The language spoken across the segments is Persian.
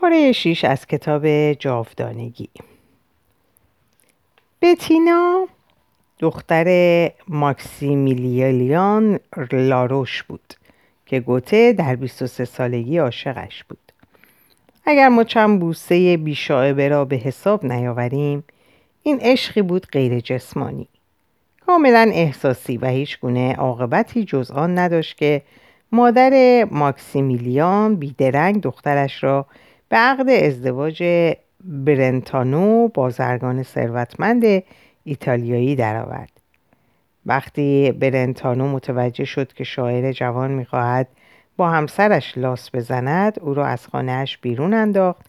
پاره شیش از کتاب جاودانگی. بتینا دختر ماکسیمیلیان لاروش بود که گوته در 23 سالگی عاشقش بود. اگر ما چند بوسه بیشاعبه را به حساب نیاوریم این عشقی بود غیر جسمانی. کاملا احساسی و هیچ گونه عاقبتی جز آن نداشت که مادر ماکسیمیلیان بیدرنگ دخترش را به عقد ازدواج برنتانو بازرگان ثروتمند ایتالیایی درآورد. وقتی برنتانو متوجه شد که شاعر جوان می‌خواهد با همسرش لاس بزند او را از خانهاش بیرون انداخت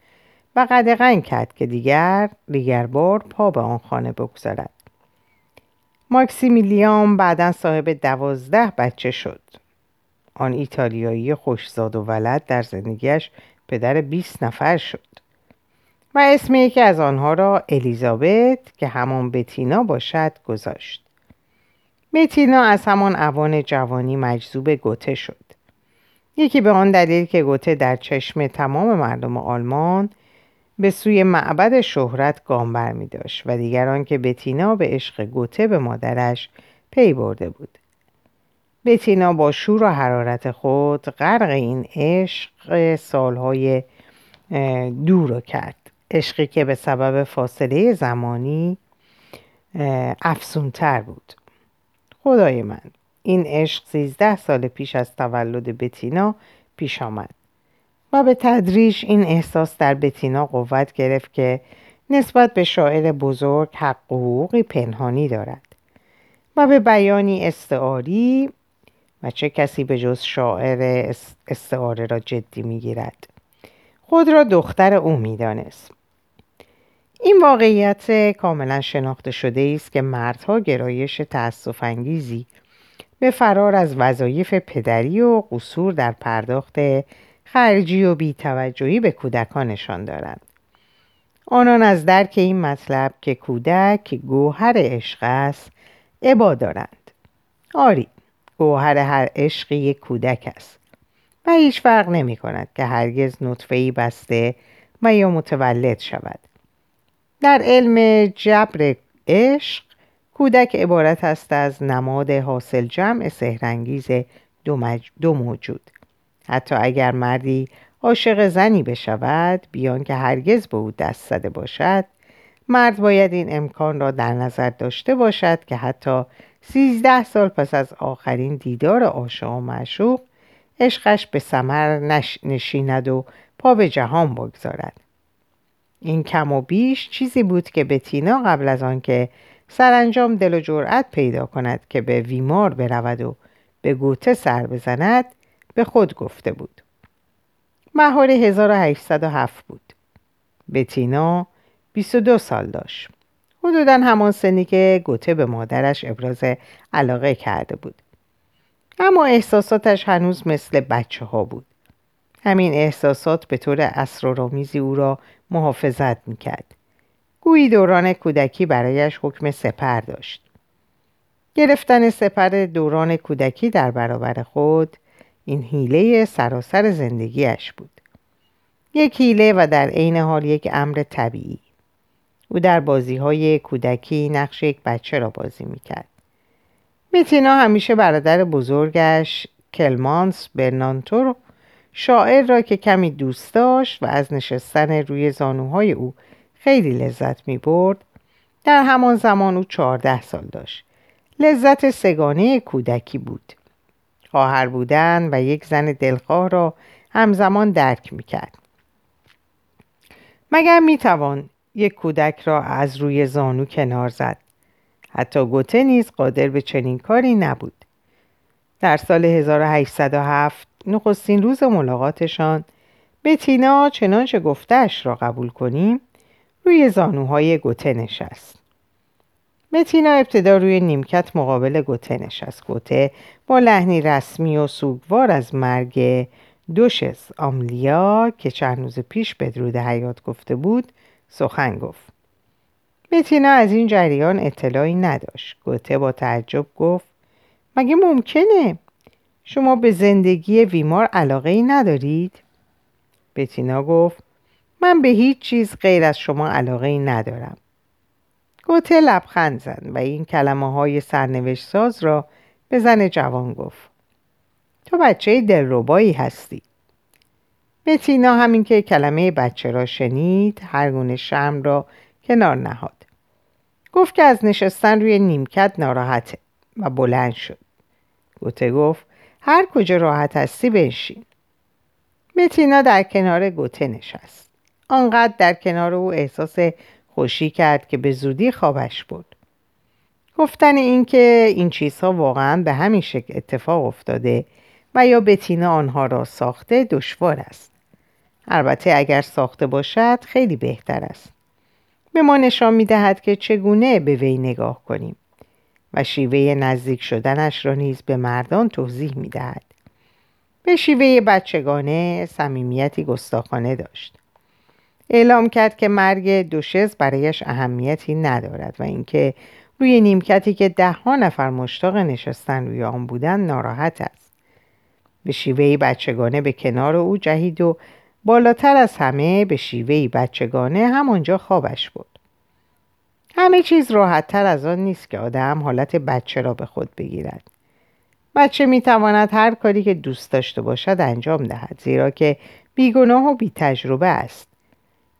و قدغن کرد که دیگر دیگر بار پا به آن خانه بگذارد ماکسیمیلیان بعدا صاحب دوازده بچه شد آن ایتالیایی خوشزاد و ولد در زندگیش پدر 20 نفر شد. و اسم یکی از آنها را الیزابت که همان بتینا باشد گذاشت. بتینا از همان اوان جوانی مجذوب گوته شد. یکی به آن دلیل که گوته در چشم تمام مردم آلمان به سوی معبد شهرت گام برمی داشت و دیگران که بتینا به عشق گوته به مادرش پی برده بود. بتینا با شور و حرارت خود غرق این عشق سالهای دور رو کرد. عشقی که به سبب فاصله زمانی افسونتر بود. خدای من این عشق سیزده سال پیش از تولد بتینا پیش آمد و به تدریج این احساس در بتینا قوت گرفت که نسبت به شاعر بزرگ حق حقوقی پنهانی دارد و به بیانی استعاری و چه کسی به جز شاعر استعاره را جدی می‌گیرد. خود را دختر او می‌دانست. این واقعیت کاملا شناخته شده است که مردها گرایش تأسف انگیزی به فرار از وظایف پدری و قصور در پرداخت خرجی و بیتوجهی به کودکانشان دارند. آنان از درک این مطلب که کودک گوهر عشق است عبا دارند. آری گوهر هر عشقی یک کودک است. و هیچ فرق نمی کند که هرگز نطفه بسته و یا متولد شود. در علم جبر عشق کودک عبارت است از نماد حاصل جمع سهرنگیز دو, دو موجود. حتی اگر مردی عاشق زنی بشود بیان که هرگز به او دست زده باشد مرد باید این امکان را در نظر داشته باشد که حتی سیزده سال پس از آخرین دیدار عاشق و معشوق عشقش به سمر نش... نشیند و پا به جهان بگذارد. این کم و بیش چیزی بود که به تینا قبل از آنکه سرانجام دل و جرأت پیدا کند که به ویمار برود و به گوته سر بزند به خود گفته بود. مهار 1807 بود. بتینا 22 سال داشت. حدودا همان سنی که گوته به مادرش ابراز علاقه کرده بود. اما احساساتش هنوز مثل بچه ها بود. همین احساسات به طور اسرارآمیزی او را محافظت می‌کرد. گویی دوران کودکی برایش حکم سپر داشت. گرفتن سپر دوران کودکی در برابر خود این حیله سراسر زندگیش بود. یک حیله و در عین حال یک امر طبیعی. او در بازی های کودکی نقش یک بچه را بازی می‌کرد. میتینا همیشه برادر بزرگش کلمانس برنانتور شاعر را که کمی دوست داشت و از نشستن روی زانوهای او خیلی لذت می برد در همان زمان او چهارده سال داشت. لذت سگانه کودکی بود. خواهر بودن و یک زن دلخواه را همزمان درک می کرد مگر می توان یک کودک را از روی زانو کنار زد. حتی گوته نیز قادر به چنین کاری نبود. در سال 1807 نخستین روز ملاقاتشان تینا چنانچه گفتهش را قبول کنیم روی زانوهای گوته نشست. متینا ابتدا روی نیمکت مقابل گوته نشست. گوته با لحنی رسمی و سوگوار از مرگ دوشس آملیا که چند روز پیش بدرود حیات گفته بود سخن گفت. متینا از این جریان اطلاعی نداشت. گوته با تعجب گفت مگه ممکنه؟ شما به زندگی ویمار علاقه ای ندارید؟ بتینا گفت من به هیچ چیز غیر از شما علاقه ای ندارم. گوته لبخند زد و این کلمه های سرنوشت ساز را به زن جوان گفت. تو بچه دلربایی هستی. بتینا همین که کلمه بچه را شنید هر گونه شرم را کنار نهاد. گفت که از نشستن روی نیمکت ناراحته و بلند شد. گوته گفت هر کجا راحت هستی بنشین. متینا در کنار گوته نشست. آنقدر در کنار او احساس خوشی کرد که به زودی خوابش بود گفتن اینکه این چیزها واقعا به همین شکل اتفاق افتاده و یا بتینا آنها را ساخته دشوار است. البته اگر ساخته باشد خیلی بهتر است به ما نشان می دهد که چگونه به وی نگاه کنیم و شیوه نزدیک شدنش را نیز به مردان توضیح می دهد. به شیوه بچگانه صمیمیتی گستاخانه داشت. اعلام کرد که مرگ دوشز برایش اهمیتی ندارد و اینکه روی نیمکتی که دهها نفر مشتاق نشستن روی آن بودن ناراحت است. به شیوه بچگانه به کنار او جهید و بالاتر از همه به شیوهی بچگانه همانجا خوابش بود. همه چیز راحت تر از آن نیست که آدم حالت بچه را به خود بگیرد. بچه می تواند هر کاری که دوست داشته باشد انجام دهد زیرا که بیگناه و بی تجربه است.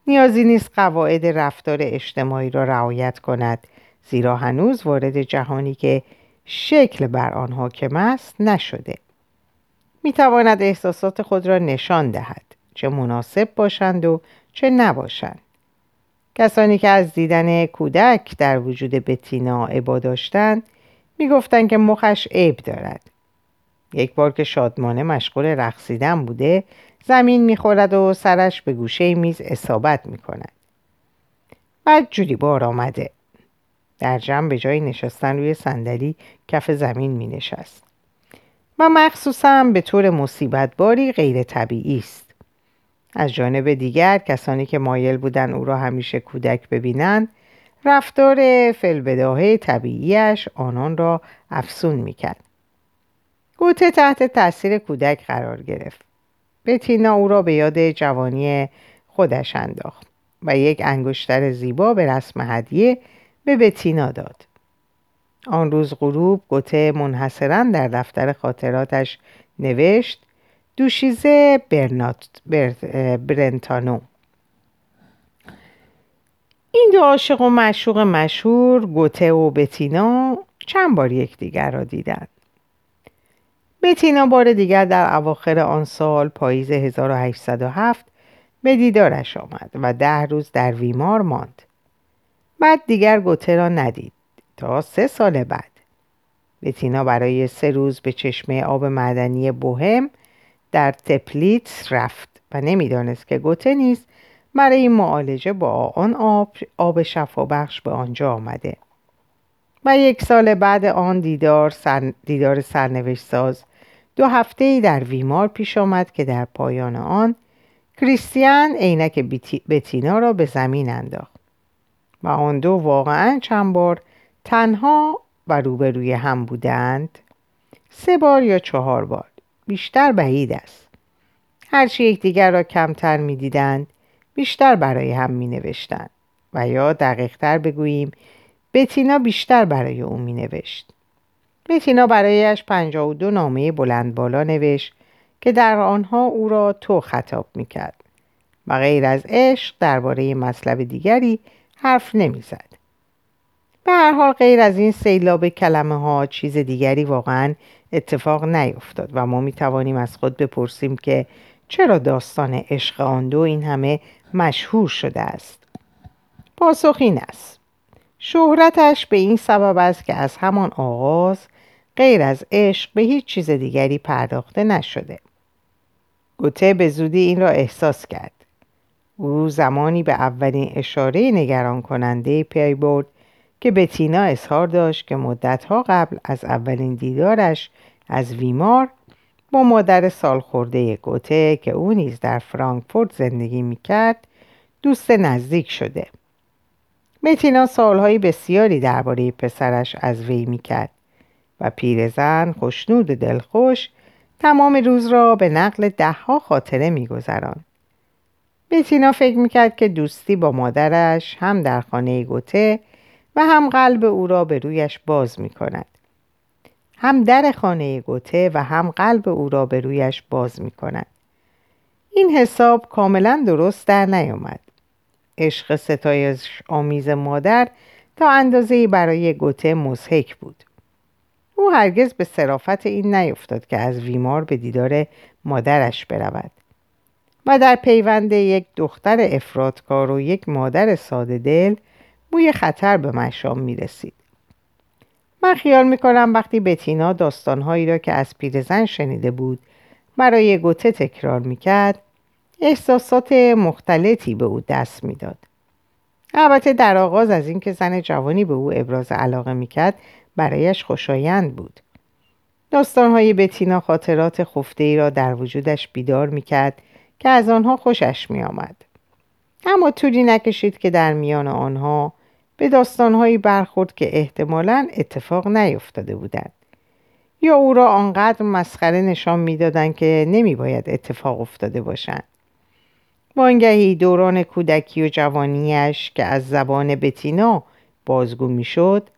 نیازی نیست قواعد رفتار اجتماعی را رعایت کند زیرا هنوز وارد جهانی که شکل بر آن حاکم است نشده. می تواند احساسات خود را نشان دهد چه مناسب باشند و چه نباشند. کسانی که از دیدن کودک در وجود بتینا عبا داشتند می‌گفتند که مخش عیب دارد. یک بار که شادمانه مشغول رقصیدن بوده زمین می‌خورد و سرش به گوشه میز اصابت می‌کند. بعد جوری بار آمده. در جمع به جای نشستن روی صندلی کف زمین می نشست و مخصوصا به طور مصیبت باری غیر طبیعی است. از جانب دیگر کسانی که مایل بودن او را همیشه کودک ببینند رفتار فلبداهه طبیعیش آنان را افسون می‌کرد. گوته تحت تاثیر کودک قرار گرفت. بتینا او را به یاد جوانی خودش انداخت و یک انگشتر زیبا به رسم هدیه به بتینا داد. آن روز غروب گوته منحصرا در دفتر خاطراتش نوشت دوشیزه برنات برنتانو. این دو عاشق و مشوق مشهور گوته و بتینا چند بار یکدیگر را دیدند. بتینا بار دیگر در اواخر آن سال پاییز 1807 به دیدارش آمد و ده روز در ویمار ماند. بعد دیگر گوته را ندید تا سه سال بعد. بتینا برای سه روز به چشمه آب معدنی بوهم در تپلیتس رفت و نمی‌دانست که گوته نیست برای معالجه با آن آب, آب شفابخش به آنجا آمده. و یک سال بعد آن دیدار, سر، دیدار سرنوشت ساز. دو هفته ای در ویمار پیش آمد که در پایان آن کریستیان عینک بتینا را به زمین انداخت. و آن دو واقعا چند بار تنها و روبروی هم بودند. سه بار یا چهار بار. بیشتر بعید است هرچی یکدیگر را کمتر می‌دیدند بیشتر برای هم می نوشتند و یا دقیقتر بگوییم بتینا بیشتر برای او می نوشت. بتینا برایش دو نامه بلند بالا نوشت که در آنها او را تو خطاب می کرد و غیر از عشق درباره مطلب دیگری حرف نمی‌زد. به هر حال غیر از این سیلاب کلمه ها چیز دیگری واقعا اتفاق نیفتاد و ما می توانیم از خود بپرسیم که چرا داستان عشق آن دو این همه مشهور شده است. پاسخ این است. شهرتش به این سبب است که از همان آغاز غیر از عشق به هیچ چیز دیگری پرداخته نشده. گوته به زودی این را احساس کرد. او زمانی به اولین اشاره نگران کننده پی برد که بتینا اظهار داشت که مدتها قبل از اولین دیدارش از ویمار با مادر سالخورده گوته که او نیز در فرانکفورت زندگی می‌کرد دوست نزدیک شده. متینا سالهای بسیاری درباره پسرش از وی می‌کرد و پیرزن خوشنود دلخوش تمام روز را به نقل دهها خاطره میگذراند. بتینا فکر می‌کرد که دوستی با مادرش هم در خانه گوته و هم قلب او را به رویش باز می‌کند. هم در خانه گوته و هم قلب او را به رویش باز می‌کند. این حساب کاملا درست در نیامد. عشق ستایش آمیز مادر تا اندازه برای گوته مزهک بود. او هرگز به صرافت این نیفتاد که از ویمار به دیدار مادرش برود. و در پیوند یک دختر افرادکار و یک مادر ساده دل بوی خطر به مشام می رسید. من خیال می کنم وقتی بتینا داستانهایی را که از پیرزن شنیده بود برای گوته تکرار می کرد احساسات مختلطی به او دست می‌داد. البته در آغاز از اینکه زن جوانی به او ابراز علاقه می‌کرد برایش خوشایند بود داستانهای بتینا خاطرات خفته ای را در وجودش بیدار می‌کرد که از آنها خوشش میآمد اما طولی نکشید که در میان آنها به داستانهایی برخورد که احتمالا اتفاق نیفتاده بودند. یا او را آنقدر مسخره نشان می‌دادند که نمیباید اتفاق افتاده باشند. وانگهی دوران کودکی و جوانیش که از زبان بتینا بازگو می‌شد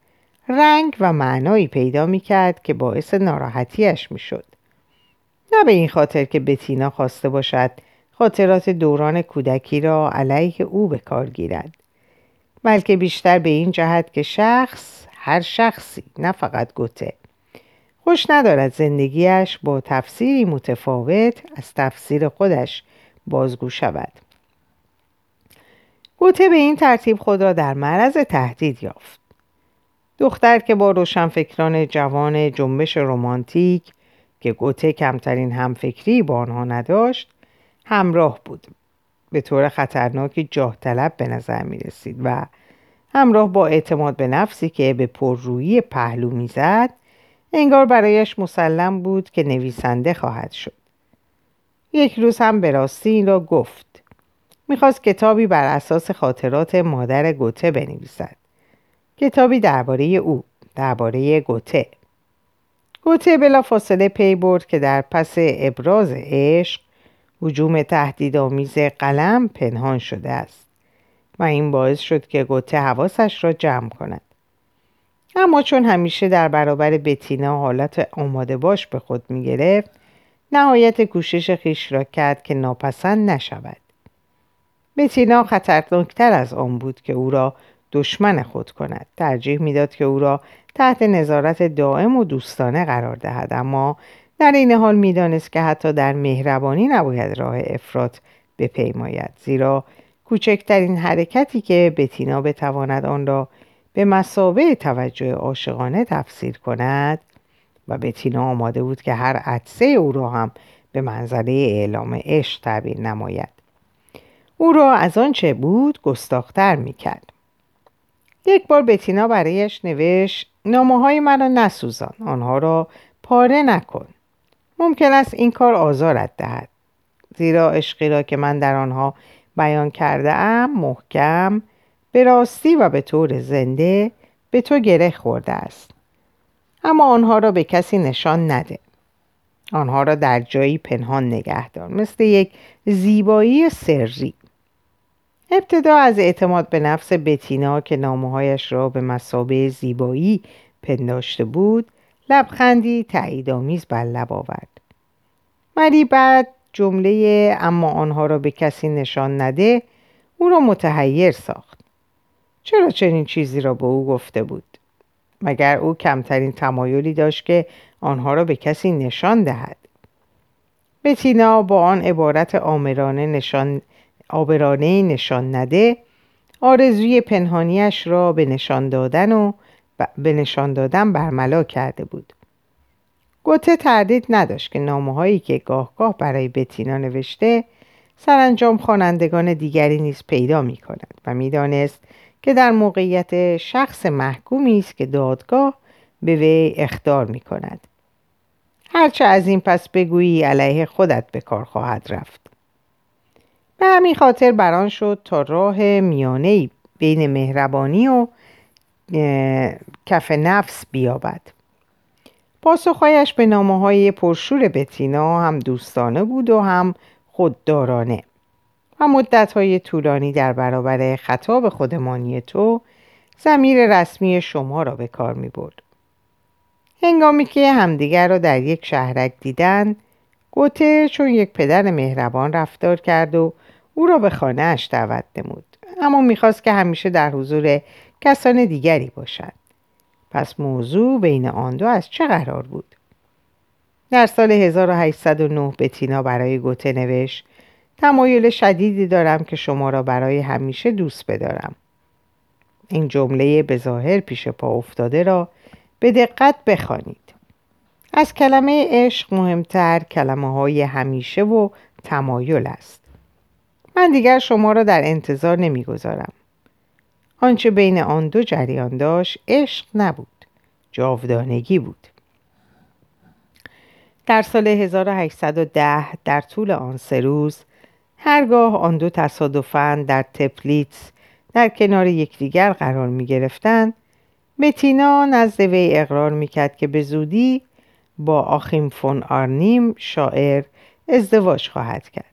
رنگ و معنایی پیدا می‌کرد که باعث ناراحتیش می‌شد. نه به این خاطر که بتینا خواسته باشد خاطرات دوران کودکی را علیه او به کار گیرد. بلکه بیشتر به این جهت که شخص هر شخصی نه فقط گوته. خوش ندارد زندگیش با تفسیری متفاوت از تفسیر خودش بازگو شود. گوته به این ترتیب خود را در معرض تهدید یافت. دختر که با روشنفکران جوان جنبش رمانتیک که گوته کمترین همفکری با آنها نداشت همراه بود. به طور خطرناکی جاه طلب به نظر می رسید و همراه با اعتماد به نفسی که به پررویی پهلو می‌زد انگار برایش مسلم بود که نویسنده خواهد شد. یک روز هم به راستی این را گفت. می‌خواست کتابی بر اساس خاطرات مادر گوته بنویسد. کتابی درباره او درباره گوته. گوته بلا فاصله پی برد که در پس ابراز عشق حجوم تهدیدآمیز قلم پنهان شده است و این باعث شد که گوته حواسش را جمع کند. اما چون همیشه در برابر بتینا حالت آماده باش به خود می گرفت نهایت کوشش خیش را کرد که ناپسند نشود. بتینا خطرناکتر از آن بود که او را دشمن خود کند. ترجیح می‌داد که او را تحت نظارت دائم و دوستانه قرار دهد اما در این حال می‌دانست که حتی در مهربانی نباید راه افراط بپیماید زیرا کوچکترین حرکتی که بتینا بتواند آن را به مسابه توجه عاشقانه تفسیر کند و بتینا آماده بود که هر عدسه او را هم به منظره اعلام عشق تعبیر نماید. او را از آنچه بود گستاختر می‌کرد. یک بار بتینا برایش نوشت نامه های مرا نسوزان آنها را پاره نکن. ممکن است این کار آزارت دهد. زیرا عشقی را که من در آنها بیان کرده ام محکم به راستی و به طور زنده به تو گره خورده است. اما آنها را به کسی نشان نده. آنها را در جایی پنهان نگه دار مثل یک زیبایی سری. ابتدا از اعتماد به نفس بتینا که نامههایش را به مسابه زیبایی پنداشته بود لبخندی تاییدآمیز بر لب آورد. ولی بعد جمله اما آنها را به کسی نشان نده او را متحیر ساخت. چرا چنین چیزی را به او گفته بود؟ مگر او کمترین تمایلی داشت که آنها را به کسی نشان دهد؟ بتینا با آن عبارت آمرانه نشان آبرانه نشان نده آرزوی پنهانیش را به نشان دادن و به نشان دادن برملا کرده بود. گوته تردید نداشت که نامه هایی که گاه برای بتینا نوشته سرانجام خوانندگان دیگری نیز پیدا می کند و می‌دانست که در موقعیت شخص محکومی است که دادگاه به وی اختار می کند. هرچه از این پس بگویی علیه خودت به کار خواهد رفت. به همین خاطر بران شد تا راه میانه بین مهربانی و کف نفس بیابد. پاسخهایش به نامه های پرشور بتینا هم دوستانه بود و هم خوددارانه. و مدتهای طولانی در برابر خطاب خودمانی تو زمیر رسمی شما را به کار می برد. هنگامی که همدیگر را در یک شهرک دیدن گوته چون یک پدر مهربان رفتار کرد و او را به خانهاش دعوت نمود. اما می‌خواست که همیشه در حضور کسان دیگری باشد. پس موضوع بین آن دو از چه قرار بود؟ در سال 1809 بتینا برای گوته نوشت تمایل شدیدی دارم که شما را برای همیشه دوست بدارم. این جمله به ظاهر پیش پا افتاده را به دقت بخوانید. از کلمه عشق مهمتر کلمه های همیشه و تمایل است. من دیگر شما را در انتظار نمی‌گذارم. آنچه بین آن دو جریان داشت عشق نبود جاودانگی بود. در سال 1810 در طول آن سه روز هرگاه آن دو تصادفاً در تپلیتس در کنار یکدیگر قرار می گرفتند بتینا نزد وی اقرار می کرد که به زودی با آخیم فون آرنیم شاعر ازدواج خواهد کرد.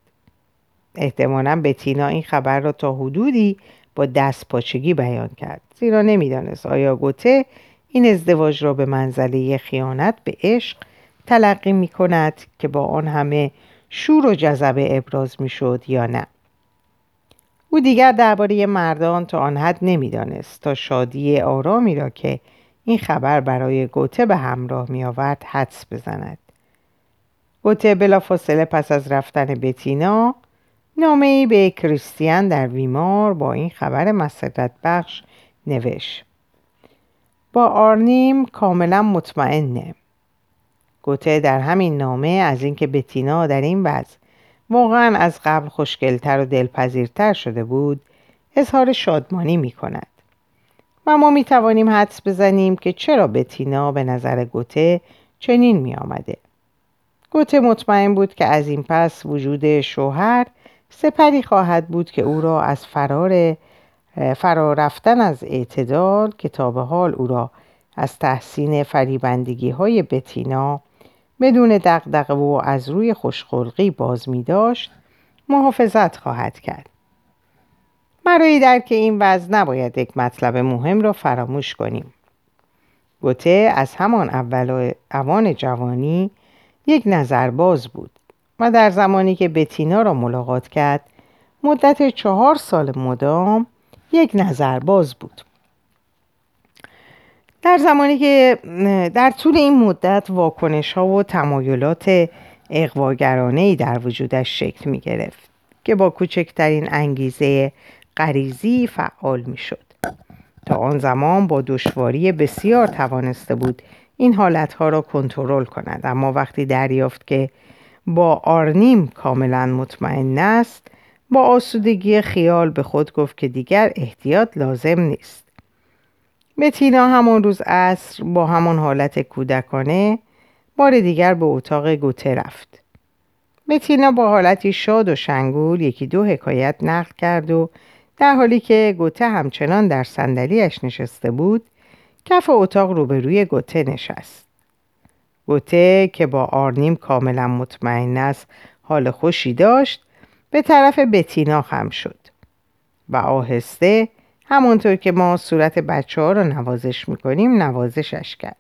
احتمالا بتینا این خبر را تا حدودی با دست پاچگی بیان کرد. زیرا نمی‌دانست آیا گوته این ازدواج را به منزله خیانت به عشق تلقی می کند که با آن همه شور و جذبه ابراز می شد یا نه. او دیگر درباره مردان تا آن حد نمی‌دانست تا شادی آرامی را که این خبر برای گوته به همراه می آورد حدس بزند. گوته بلافاصله پس از رفتن بتینا نامه به کریستیان در ویمار با این خبر مسرت بخش نوشت. با آرنیم کاملا مطمئنه. گوته در همین نامه از اینکه بتینا در این وضع واقعا از قبل خوشگلتر و دلپذیرتر شده بود اظهار شادمانی می کند و ما می توانیم حدس بزنیم که چرا بتینا به نظر گوته چنین می آمده. گوته مطمئن بود که از این پس وجود شوهر سپری خواهد بود که او را از فرار فرار رفتن از اعتدال کتاب حال او را از تحسین فریبندگی های بتینا بدون دقدقه و از روی خوشخلقی باز می داشت محافظت خواهد کرد. برای درک این وضع نباید یک مطلب مهم را فراموش کنیم. گوته از همان اول اوان جوانی یک نظرباز بود و در زمانی که بتینا را ملاقات کرد مدت چهار سال مدام یک نظرباز بود. در زمانی که در طول این مدت واکنش ها و تمایلات اقواگرانه ای در وجودش شکل می گرفت که با کوچکترین انگیزه غریزی فعال می شد. تا آن زمان با دشواری بسیار توانسته بود این حالتها را کنترل کند اما وقتی دریافت که با آرنیم کاملا مطمئن است. با آسودگی خیال به خود گفت که دیگر احتیاط لازم نیست. متینا همان روز عصر با همان حالت کودکانه بار دیگر به اتاق گوته رفت. متینا با حالتی شاد و شنگول یکی دو حکایت نقل کرد و در حالی که گوته همچنان در صندلیاش نشسته بود کف اتاق روبروی گوته نشست. گوته که با آرنیم کاملا مطمئن است حال خوشی داشت به طرف بتینا خم شد. و آهسته همونطور که ما صورت بچه ها رو نوازش می‌کنیم نوازشش کرد.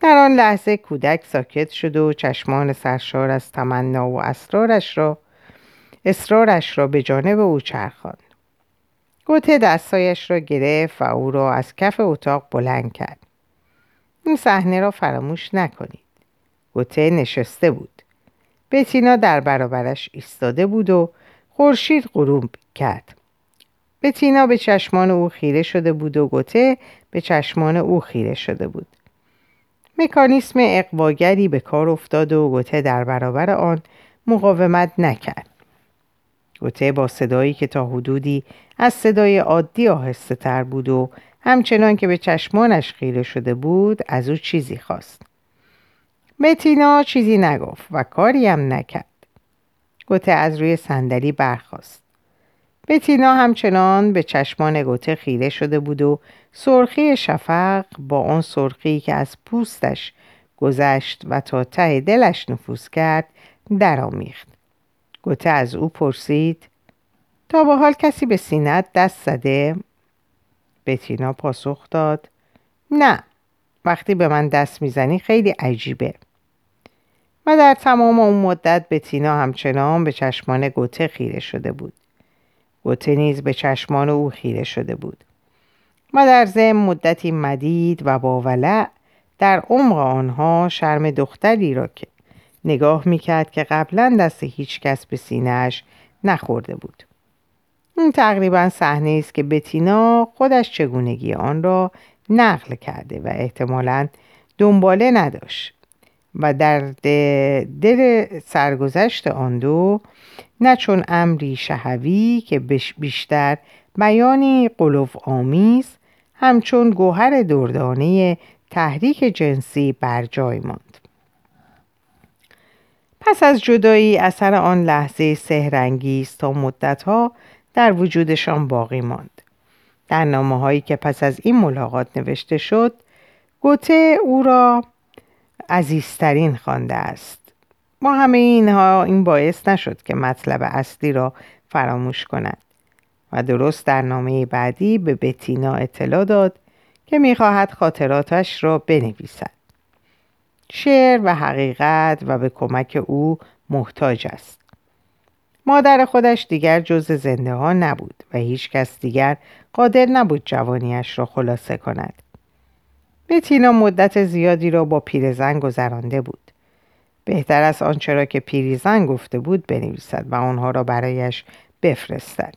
در آن لحظه کودک ساکت شد و چشمان سرشار از تمنا و اسرارش را اصرارش را به جانب او چرخاند. گوته دستایش را گرفت و او را از کف اتاق بلند کرد. این صحنه را فراموش نکنید. گوته نشسته بود. بتینا در برابرش ایستاده بود و خورشید غروب کرد. بتینا به چشمان او خیره شده بود و گوته به چشمان او خیره شده بود. مکانیسم اقواگری به کار افتاد و گوته در برابر آن مقاومت نکرد. گوته با صدایی که تا حدودی از صدای عادی آهسته تر بود و همچنان که به چشمانش خیره شده بود از او چیزی خواست. متینا چیزی نگفت و کاری هم نکرد. گوته از روی صندلی برخاست. بتینا همچنان به چشمان گوته خیره شده بود و سرخی شفق با آن سرخی که از پوستش گذشت و تا ته دلش نفوذ کرد درآمیخت. گوته از او پرسید تا به حال کسی به سینت دست زده؟ بتینا پاسخ داد. نه وقتی به من دست می‌زنی خیلی عجیبه. و در تمام اون مدت بتینا همچنان به چشمان گوته خیره شده بود. گوته نیز به چشمان او خیره شده بود. و در ضمن مدتی مدید و با ولع در عمق آنها شرم دختری را که نگاه می‌کرد که قبلا دست هیچ کس به سینهش نخورده بود. این تقریبا صحنه است که بتینا خودش چگونگی آن را نقل کرده و احتمالا دنباله نداشت و در دل سرگذشت آن دو نه چون امری شهوی که بیشتر بیانی قلوف آمیز همچون گوهر دردانه تحریک جنسی بر جای ماند. پس از جدایی اثر آن لحظه سهرنگیز تا مدتها در وجودشان باقی ماند. در نامه هایی که پس از این ملاقات نوشته شد گوته او را عزیزترین خوانده است. با همه اینها این باعث نشد که مطلب اصلی را فراموش کند و درست در نامه بعدی به بتینا اطلاع داد که می‌خواهد خاطراتش را بنویسد. شعر و حقیقت و به کمک او محتاج است. مادر خودش دیگر جز زنده ها نبود و هیچ کس دیگر قادر نبود جوانیش را خلاصه کند. بتینا مدت زیادی را با پیرزن گذرانده بود. بهتر از آنچه را که پیریزن گفته بود بنویسد و آنها را برایش بفرستد.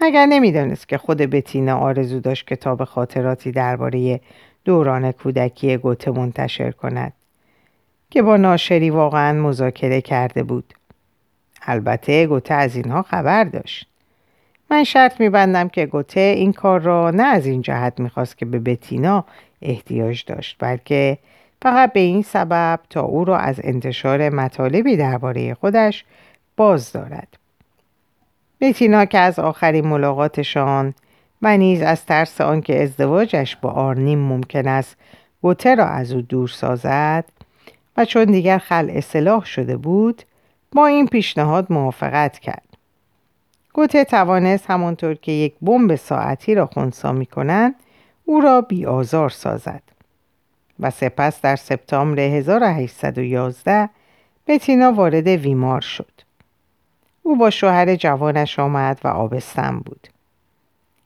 مگر نمی‌دانست که خود بتینا آرزو داشت کتاب خاطراتی درباره دوران کودکی گوته منتشر کند که با ناشری واقعا مذاکره کرده بود. البته گوته از اینها خبر داشت. من شرط میبندم که گوته این کار را نه از این جهت می‌خواست که به بتینا احتیاج داشت بلکه فقط به این سبب تا او را از انتشار مطالبی درباره خودش باز دارد. بتینا که از آخرین ملاقاتشان و نیز از ترس آنکه ازدواجش با آرنیم ممکن است گوته را از او دور سازد و چون دیگر خل اصلاح شده بود با این پیشنهاد موافقت کرد. گوته توانست همانطور که یک بمب ساعتی را خونسا می کنند او را بی آزار سازد. و سپس در سپتامبر 1811 بتینا وارد ویمار شد. او با شوهر جوانش آمد و آبستن بود.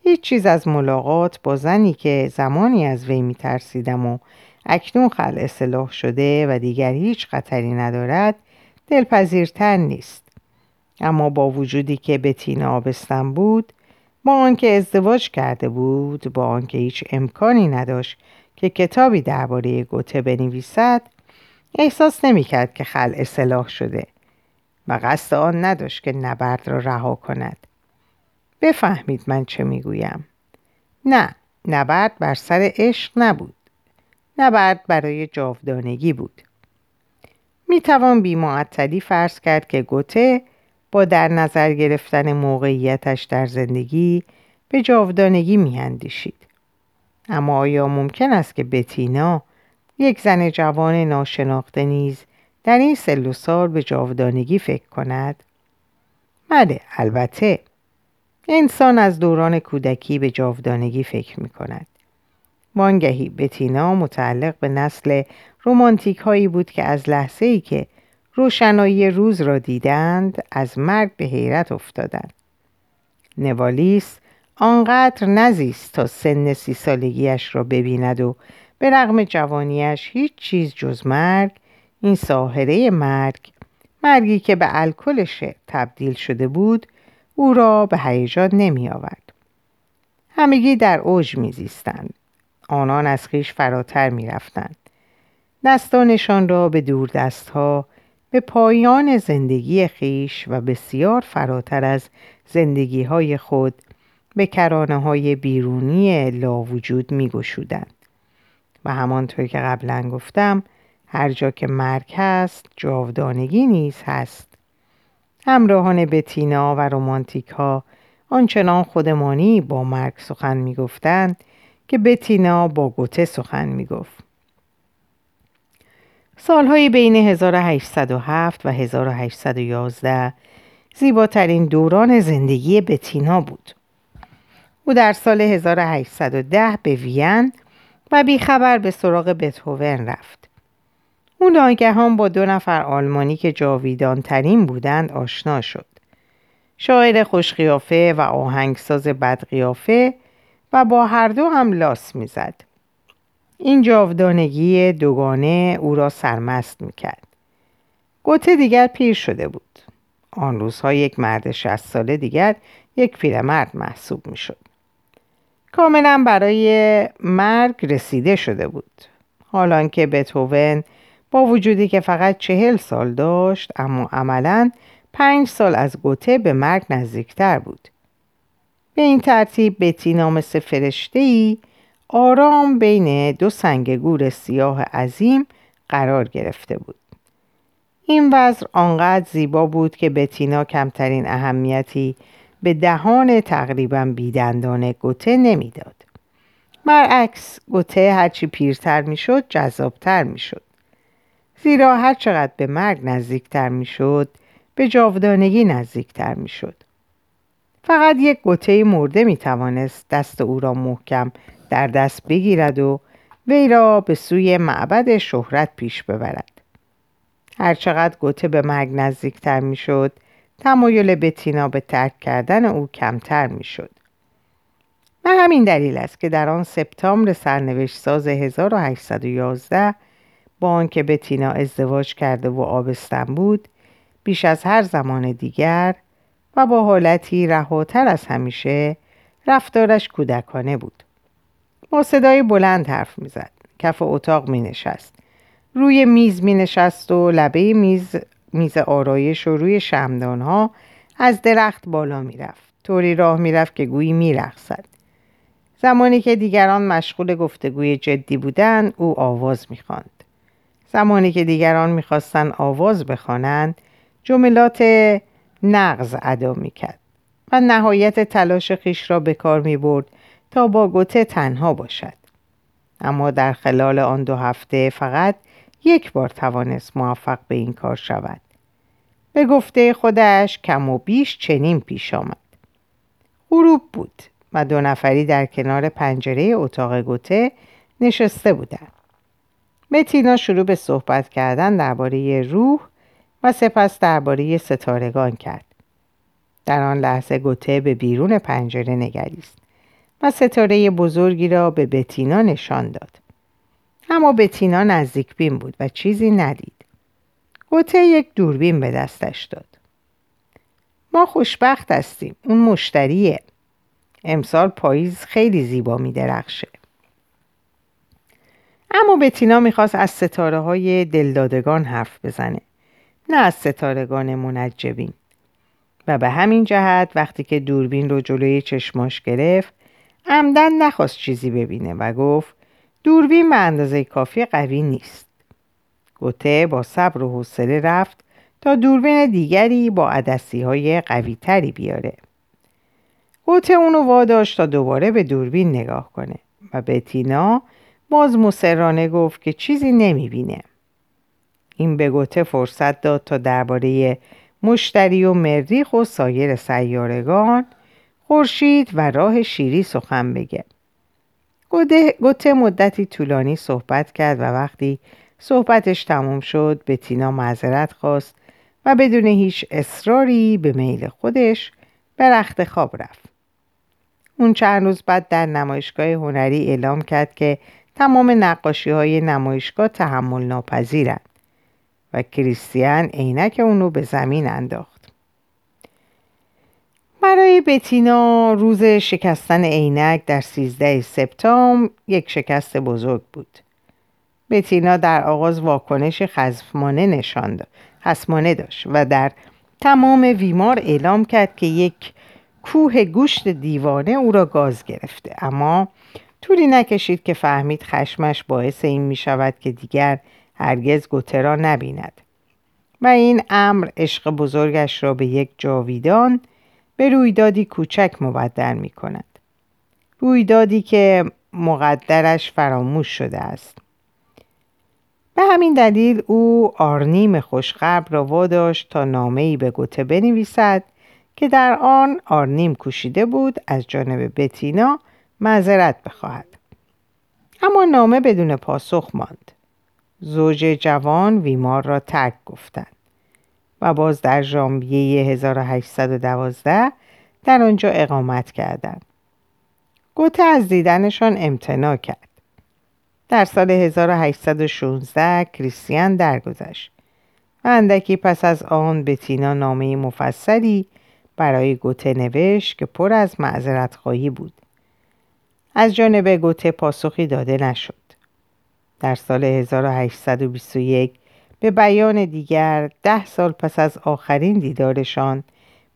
هیچ چیز از ملاقات با زنی که زمانی از وی می ترسیدم و اکنون خل اصلاح شده و دیگر هیچ خطری ندارد دلپذیرتر نیست. اما با وجودی که بتینا آبستن بود با آنکه ازدواج کرده بود با آنکه هیچ امکانی نداشت که کتابی درباره گوته بنویسد احساس نمی‌کرد که خل اصلاح شده و قصد آن نداشت که نبرد را رها کند. بفهمید من چه می‌گویم. نه نبرد بر سر عشق نبود. نبرد برای جاودانگی بود. می‌توان بیمعطلی فرض کرد که گوته با در نظر گرفتن موقعیتش در زندگی به جاودانگی میاندیشید. اما آیا ممکن است که بتینا یک زن جوان ناشناخته نیز در این سل سال به جاودانگی فکر کند؟ بله البته. انسان از دوران کودکی به جاودانگی فکر می کند وانگهی بتینا متعلق به نسل رومانتیک هایی بود که از لحظه ای که روشنایی روز را دیدند از مرگ به حیرت افتادند. نوالیس آنقدر نزیست تا سن سی سالگیش را ببیند و به رغم جوانیش هیچ چیز جز مرگ این ساحره مرگ مرگی که به الکل تبدیل شده بود او را به هیجان نمی آورد. همگی در اوج میزیستند آنان از خیش فراتر می رفتند. دستانشان را به دور دستها به پایان زندگی خیش و بسیار فراتر از زندگی های خود به کرانه های بیرونی لا وجود می گشودند. و همانطور که قبلا گفتم هر جا که مرگ هست جاودانگی نیز هست همراهان بتینا و رومانتیک ها آنچنان خودمانی با مرگ سخن می گفتند که بتینا با گوته سخن می گفت. سالهای بین 1807 و 1811 زیباترین دوران زندگی بتینا بود. او در سال 1810 به وین و بیخبر به سراغ بتهوون رفت. او ناگهان با دو نفر آلمانی که جاویدان ترین بودند آشنا شد. شاعر خوشقیافه و آهنگساز بدقیافه و با هر دو هم لاس می‌زد. این جاودانگی دوگانه او را سرمست می‌کرد. گوته دیگر پیر شده بود. آن روزها یک مرد شست ساله دیگر یک پیرمرد محسوب می‌شد. کاملا برای مرگ رسیده شده بود. حالان که بتوون با وجودی که فقط چهل سال داشت اما عملا پنج سال از گوته به مرگ نزدیکتر بود. به این ترتیب بتینا مثل فرشته آرام بین دو سنگ گور سیاه عظیم قرار گرفته بود این وضع آنقدر زیبا بود که بتینا کمترین اهمیتی به دهان تقریبا بیدندان گوته نمی‌داد. برعکس گوته هرچی پیرتر می‌شد جذابتر می‌شد. زیرا هر چقدر به مرگ نزدیکتر می‌شد به جاودانگی نزدیکتر می‌شد. فقط یک گوته مرده می توانست دست او را محکم در دست بگیرد و وی را به سوی معبد شهرت پیش ببرد. هرچقدر گوته به مرگ نزدیکتر می‌شد تمایل بتینا به ترک کردن او کمتر می‌شد و همین دلیل است که در آن سپتامبر سرنوشت ساز 1811 با آنکه بتینا ازدواج کرده و آبستن بود بیش از هر زمان دیگر و با حالتی رهاتر از همیشه رفتارش کودکانه بود با صدای بلند حرف می‌زد کف اتاق می نشست روی میز می نشست و لبه میز میز آرایش و روی شمدان ها از درخت بالا می رفت. طوری راه می رفت که گویی می رخصد. زمانی که دیگران مشغول گفتگوی جدی بودند او آواز می خاند. زمانی که دیگران می‌خواستند آواز بخوانند جملات نقض ادا می‌کرد و نهایت تلاش خیش را به کار می برد تا با گوته تنها باشد. اما در خلال آن دو هفته فقط یک بار توانست موفق به این کار شود. به گفته خودش کم و بیش چنین پیش آمد. غروب بود و دو نفری در کنار پنجره اتاق گوته نشسته بودند. متینا شروع به صحبت کردن درباره روح و سپس درباره ستارگان کرد. در آن لحظه گوته به بیرون پنجره نگریست. و ستاره بزرگی را به بتینا نشان داد. اما بتینا نزدیک بین بود و چیزی ندید. گوته یک دوربین به دستش داد. ما خوشبخت هستیم. اون مشتریه. امسال پاییز خیلی زیبا می درخشه. اما بتینا می‌خواست از ستاره های دلدادگان حرف بزنه. نه از ستارگان منجبین. و به همین جهت وقتی که دوربین رو جلوی چشماش گرفت عمدن نخواست چیزی ببینه و گفت دوربین به اندازه کافی قوی نیست. گوته با صبر و حوصله رفت تا دوربین دیگری با عدسی های قوی تری بیاره. گوته اونو واداشت تا دوباره به دوربین نگاه کنه و تینا باز مسررانه گفت که چیزی نمی‌بینه. این به گوته فرصت داد تا درباره مشتری و مریخ و سایر سیارگان خورشید و راه شیری سخن بگه گوته مدتی طولانی صحبت کرد و وقتی صحبتش تموم شد به تینا معذرت خواست و بدون هیچ اصراری به میل خودش به رخت خواب رفت. اون چند روز بعد در نمایشگاه هنری اعلام کرد که تمام نقاشی های نمایشگاه تحمل ناپذیرند و کریستیان عینک اونو به زمین انداخت. برای بتینا روز شکستن عینک در 13 سپتامبر یک شکست بزرگ بود. بتینا در آغاز واکنش خزفمانه نشان داد. داشت و در تمام ویمار اعلام کرد که یک کوه گوشت دیوانه او را گاز گرفته اما طولی نکشید که فهمید خشمش باعث این می شود که دیگر هرگز گوته را نبیند و این امر عشق بزرگش را به یک جاویدان به رویدادی کوچک مبدل می کند. رویدادی که مقدرش فراموش شده است. به همین دلیل او آرنیم خوشقبر را واداشت تا نامهای به گوته بنویسد که در آن آرنیم کوشیده بود از جانب بتینا معذرت بخواهد اما نامه بدون پاسخ ماند زوج جوان ویمار را ترک گفتند باز در ژانویه 1812 در آنجا اقامت کردند. گوته از دیدنشان امتناع کرد. در سال 1816 کریستیان درگذشت. و اندکی پس از آن به تینا نامه مفصلی برای گوته نوشت که پر از معذرت خواهی بود. از جانب گوته پاسخی داده نشد. در سال 1821 به بیان دیگر ده سال پس از آخرین دیدارشان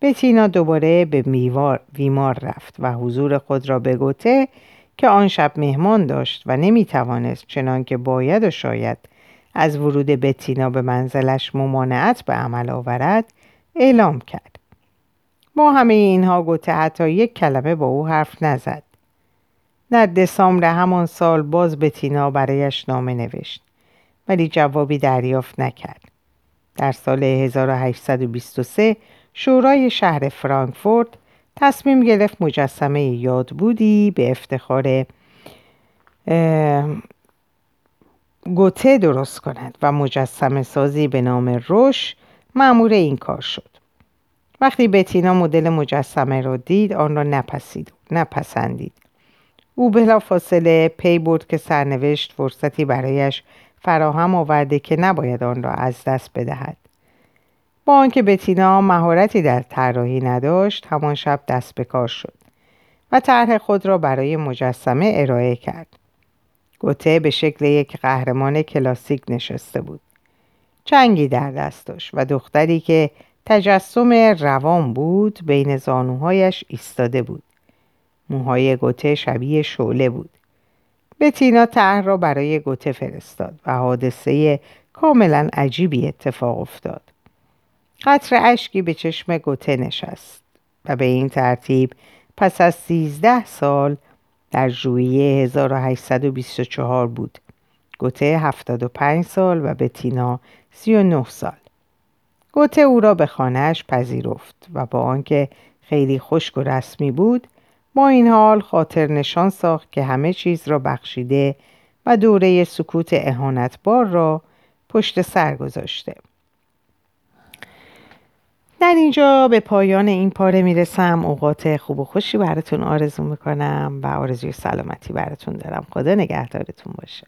بتینا دوباره به میوار ویمار رفت و حضور خود را به گوته که آن شب مهمان داشت و نمی توانست چنان که باید و شاید از ورود بتینا به منزلش ممانعت به عمل آورد اعلام کرد. با همه اینها گوته حتی یک کلمه با او حرف نزد. در دسامبر همان سال باز بتینا برایش نامه نوشت. ولی جوابی دریافت نکرد. در سال 1823 شورای شهر فرانکفورت تصمیم گرفت مجسمه یاد بودی به افتخار گوته درست کند و مجسمه سازی به نام روش معمور این کار شد. وقتی بتینا مدل مجسمه را دید آن را نپسید نپسندید. او بلا فاصله پی برد که سرنوشت فرصتی برایش فراهم آورده که نباید آن را از دست بدهد. با آنکه بتینا مهارتی در طراحی نداشت همان شب دست به کار شد و طرح خود را برای مجسمه ارائه کرد. گوته به شکل یک قهرمان کلاسیک نشسته بود. چنگی در دست داشت و دختری که تجسم روان بود بین زانوهایش ایستاده بود. موهای گوته شبیه شعله بود. بتینا طرح را برای گوته فرستاد و حادثه کاملا عجیبی اتفاق افتاد. قطر اشکی به چشم گوته نشست و به این ترتیب پس از سیزده سال در ژوئیه 1824 بود. گوته 75 سال و بتینا 39 سال. گوته او را به خانهاش پذیرفت و با آنکه خیلی خشک و رسمی بود با این حال خاطر نشان ساخت که همه چیز را بخشیده و دوره سکوت اهانتبار را پشت سر گذاشته. در اینجا به پایان این پاره می‌رسم. اوقات خوب و خوشی براتون آرزو می‌کنم و آرزوی سلامتی براتون دارم. خدا نگهدارتون باشه.